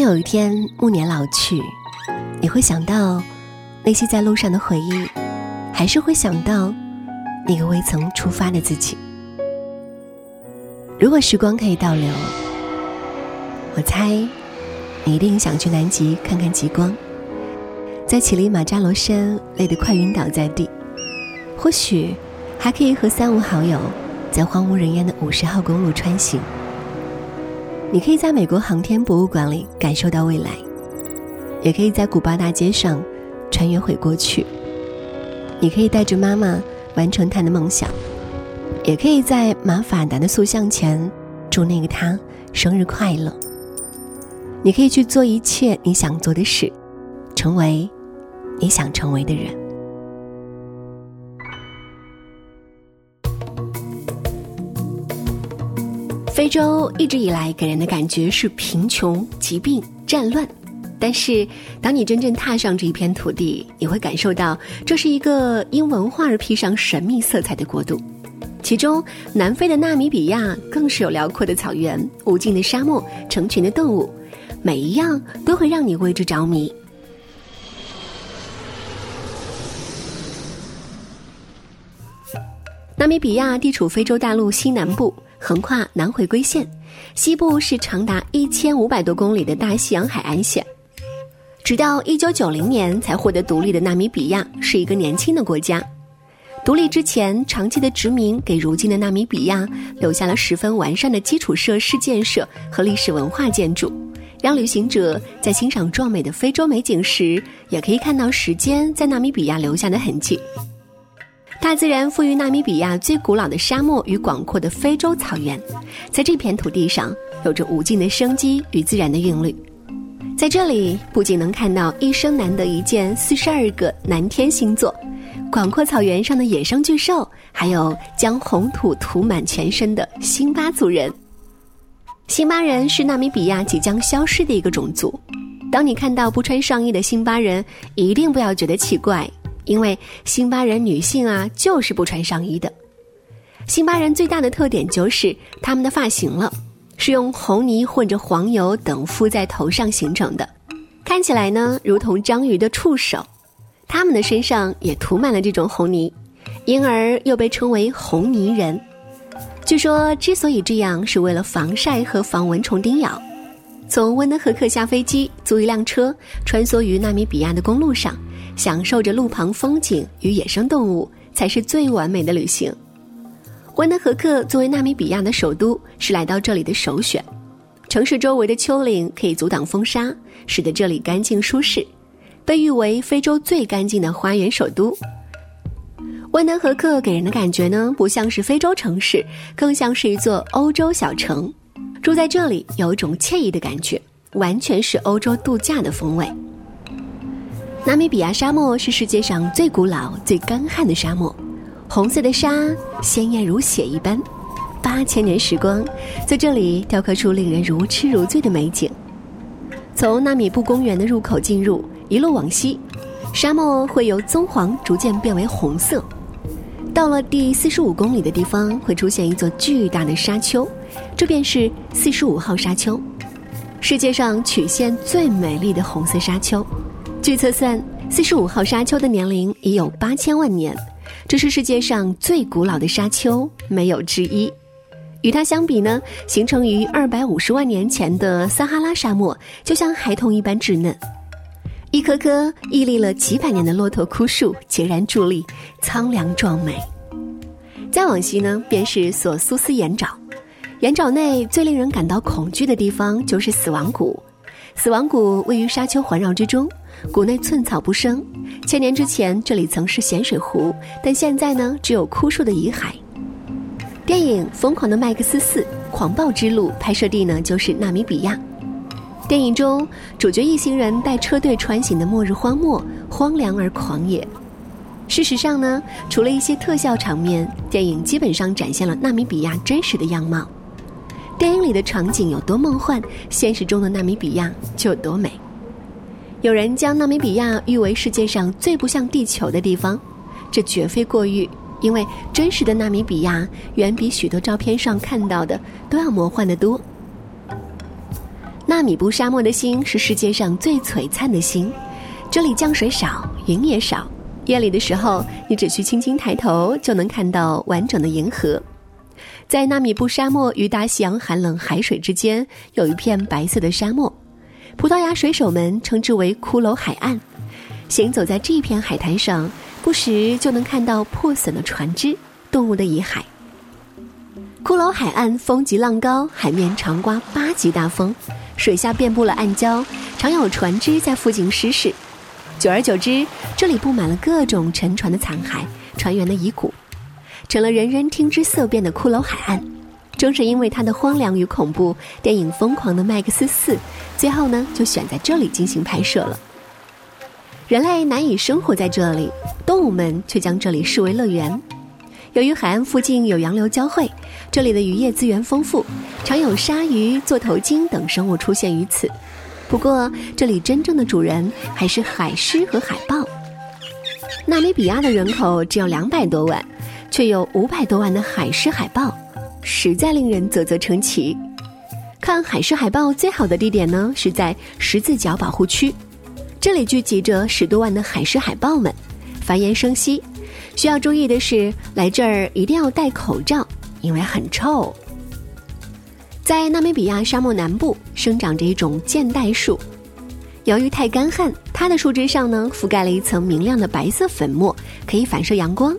有一天暮年老去，你会想到那些在路上的回忆，还是会想到那个未曾出发的自己？如果时光可以倒流，我猜你一定想去南极看看极光，在乞力马扎罗山累得快晕倒在地，或许还可以和三五好友在荒无人烟的五十号公路穿行。你可以在美国航天博物馆里感受到未来，也可以在古巴大街上穿越回过去。你可以带着妈妈完成她的梦想，也可以在马法达的塑像前祝那个他生日快乐。你可以去做一切你想做的事，成为你想成为的人。非洲一直以来给人的感觉是贫穷、疾病、战乱，但是当你真正踏上这一片土地，你会感受到这是一个因文化而披上神秘色彩的国度。其中，南非的纳米比亚更是有辽阔的草原、无尽的沙漠、成群的动物，每一样都会让你为之着迷。纳米比亚地处非洲大陆西南部。横跨南回归线，西部是长达一千五百多公里的大西洋海岸线。直到一九九零年才获得独立的纳米比亚是一个年轻的国家。独立之前，长期的殖民给如今的纳米比亚留下了十分完善的基础设施建设和历史文化建筑，让旅行者在欣赏壮美的非洲美景时，也可以看到时间在纳米比亚留下的痕迹。大自然赋予纳米比亚最古老的沙漠与广阔的非洲草原，在这片土地上有着无尽的生机与自然的韵律。在这里，不仅能看到一生难得一见四十二个南天星座，广阔草原上的野生巨兽，还有将红土涂满全身的辛巴族人。辛巴人是纳米比亚即将消失的一个种族。当你看到不穿上衣的辛巴人，一定不要觉得奇怪。因为辛巴人女性啊，就是不穿上衣的。辛巴人最大的特点就是他们的发型了，是用红泥混着黄油等敷在头上形成的，看起来呢如同章鱼的触手。他们的身上也涂满了这种红泥，因而又被称为红泥人。据说之所以这样，是为了防晒和防蚊虫叮咬。从温德河克下飞机，租一辆车，穿梭于纳米比亚的公路上。享受着路旁风景与野生动物，才是最完美的旅行。温德河克作为纳米比亚的首都，是来到这里的首选。城市周围的丘陵可以阻挡风沙，使得这里干净舒适，被誉为非洲最干净的花园首都。温德河克给人的感觉呢，不像是非洲城市，更像是一座欧洲小城。住在这里有一种惬意的感觉，完全是欧洲度假的风味。纳米比亚沙漠是世界上最古老、最干旱的沙漠，红色的沙鲜艳如血一般。八千年时光，在这里雕刻出令人如痴如醉的美景。从纳米布公园的入口进入，一路往西，沙漠会由棕黄逐渐变为红色。到了第四十五公里的地方，会出现一座巨大的沙丘，这便是四十五号沙丘，世界上曲线最美丽的红色沙丘。据测算，四十五号沙丘的年龄已有八千万年，这是世界上最古老的沙丘，没有之一。与它相比呢，形成于二百五十万年前的撒哈拉沙漠就像孩童一般稚嫩。一棵棵屹立了几百年的骆驼枯树孑然伫立，苍凉壮美。再往西呢，便是索苏斯岩沼。岩沼内最令人感到恐惧的地方就是死亡谷。死亡谷位于沙丘环绕之中。谷内寸草不生，千年之前这里曾是咸水湖，但现在呢只有枯树的遗骸。电影《疯狂的麦克斯四：狂暴之路》拍摄地呢就是纳米比亚。电影中主角一行人带车队穿行的末日荒漠，荒凉而狂野。事实上呢，除了一些特效场面，电影基本上展现了纳米比亚真实的样貌。电影里的场景有多梦幻，现实中的纳米比亚就有多美。有人将纳米比亚誉为世界上最不像地球的地方，这绝非过誉，因为真实的纳米比亚远比许多照片上看到的都要魔幻得多。纳米布沙漠的星是世界上最璀璨的星，这里降水少，云也少，夜里的时候你只需轻轻抬头就能看到完整的银河。在纳米布沙漠与大西洋寒冷海水之间，有一片白色的沙漠，葡萄牙水手们称之为骷髅海岸。行走在这片海滩上，不时就能看到破损的船只、动物的遗骸。骷髅海岸风急浪高，海面常刮八级大风，水下遍布了暗礁，常有船只在附近失事。久而久之，这里布满了各种沉船的残骸、船员的遗骨，成了人人听之色变的骷髅海岸。正是因为它的荒凉与恐怖，电影《疯狂的麦克斯四》最后呢就选在这里进行拍摄了。人类难以生活在这里，动物们却将这里视为乐园。由于海岸附近有洋流交汇，这里的渔业资源丰富，常有鲨鱼、座头鲸等生物出现于此。不过，这里真正的主人还是海狮和海豹。纳米比亚的人口只有两百多万，却有五百多万的海狮、海豹，实在令人啧啧称奇。看海狮、海豹最好的地点呢，是在十字角保护区，这里聚集着十多万的海狮、海豹们，繁衍生息。需要注意的是，来这儿一定要戴口罩，因为很臭。在纳米比亚沙漠南部生长着一种箭袋树，由于太干旱，它的树枝上呢覆盖了一层明亮的白色粉末，可以反射阳光。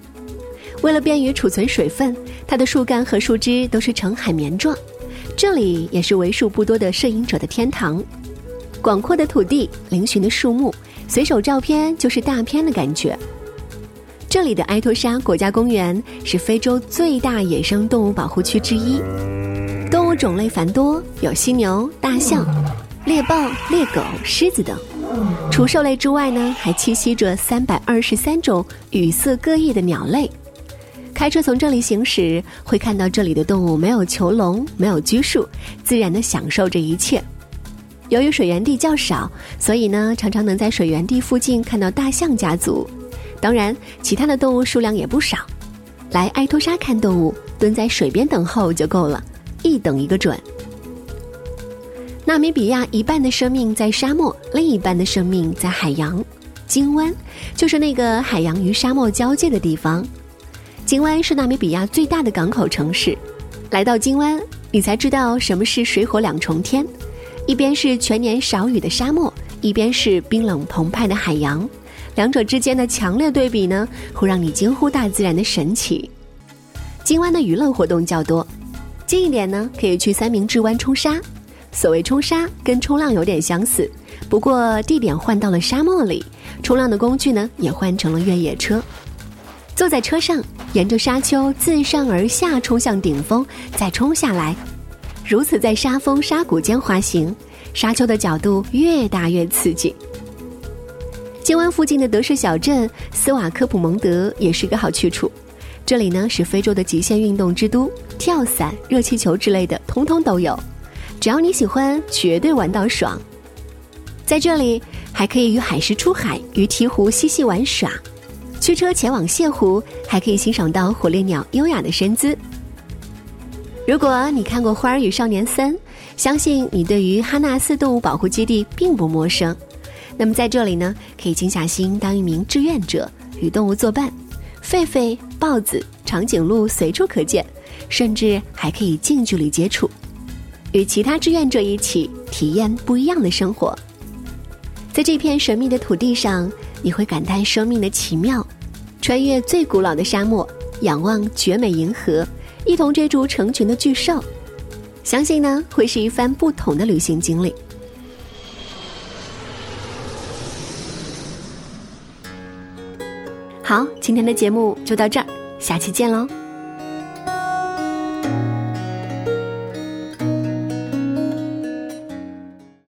为了便于储存水分，它的树干和树枝都是呈海绵状。这里也是为数不多的摄影者的天堂。广阔的土地，嶙峋的树木，随手照片就是大片的感觉。这里的埃托沙国家公园是非洲最大野生动物保护区之一，动物种类繁多，有犀牛、大象、猎豹、猎狗、狮子等。除兽类之外呢，还栖息着三百二十三种羽色各异的鸟类。开车从这里行驶，会看到这里的动物没有囚笼，没有拘束，自然的享受着一切。由于水源地较少，所以呢，常常能在水源地附近看到大象家族。当然，其他的动物数量也不少。来埃托沙看动物，蹲在水边等候就够了，一等一个准。纳米比亚一半的生命在沙漠，另一半的生命在海洋。金湾就是那个海洋与沙漠交界的地方。金湾是纳米比亚最大的港口城市。来到金湾，你才知道什么是水火两重天：一边是全年少雨的沙漠，一边是冰冷澎湃的海洋。两者之间的强烈对比呢，会让你惊呼大自然的神奇。金湾的娱乐活动较多，近一点呢，可以去三明治湾冲沙。所谓冲沙，跟冲浪有点相似，不过地点换到了沙漠里，冲浪的工具呢也换成了越野车。坐在车上，沿着沙丘自上而下冲向顶峰，再冲下来，如此在沙峰沙谷间滑行，沙丘的角度越大越刺激。金湾附近的德式小镇斯瓦科普蒙德也是个好去处，这里呢是非洲的极限运动之都，跳伞、热气球之类的通通都有，只要你喜欢，绝对玩到爽。在这里还可以与海狮出海，与鹈鹕嬉戏玩耍，驱车前往泻湖，还可以欣赏到火烈鸟优雅的身姿。如果你看过《花儿与少年三》，相信你对于哈纳斯动物保护基地并不陌生。那么在这里呢，可以静下心当一名志愿者，与动物作伴，狒狒、豹子、长颈鹿随处可见，甚至还可以近距离接触，与其他志愿者一起体验不一样的生活。在这片神秘的土地上，你会感叹生命的奇妙，穿越最古老的沙漠，仰望绝美银河，一同追逐成群的巨兽，相信呢会是一番不同的旅行经历。好，今天的节目就到这儿，下期见喽。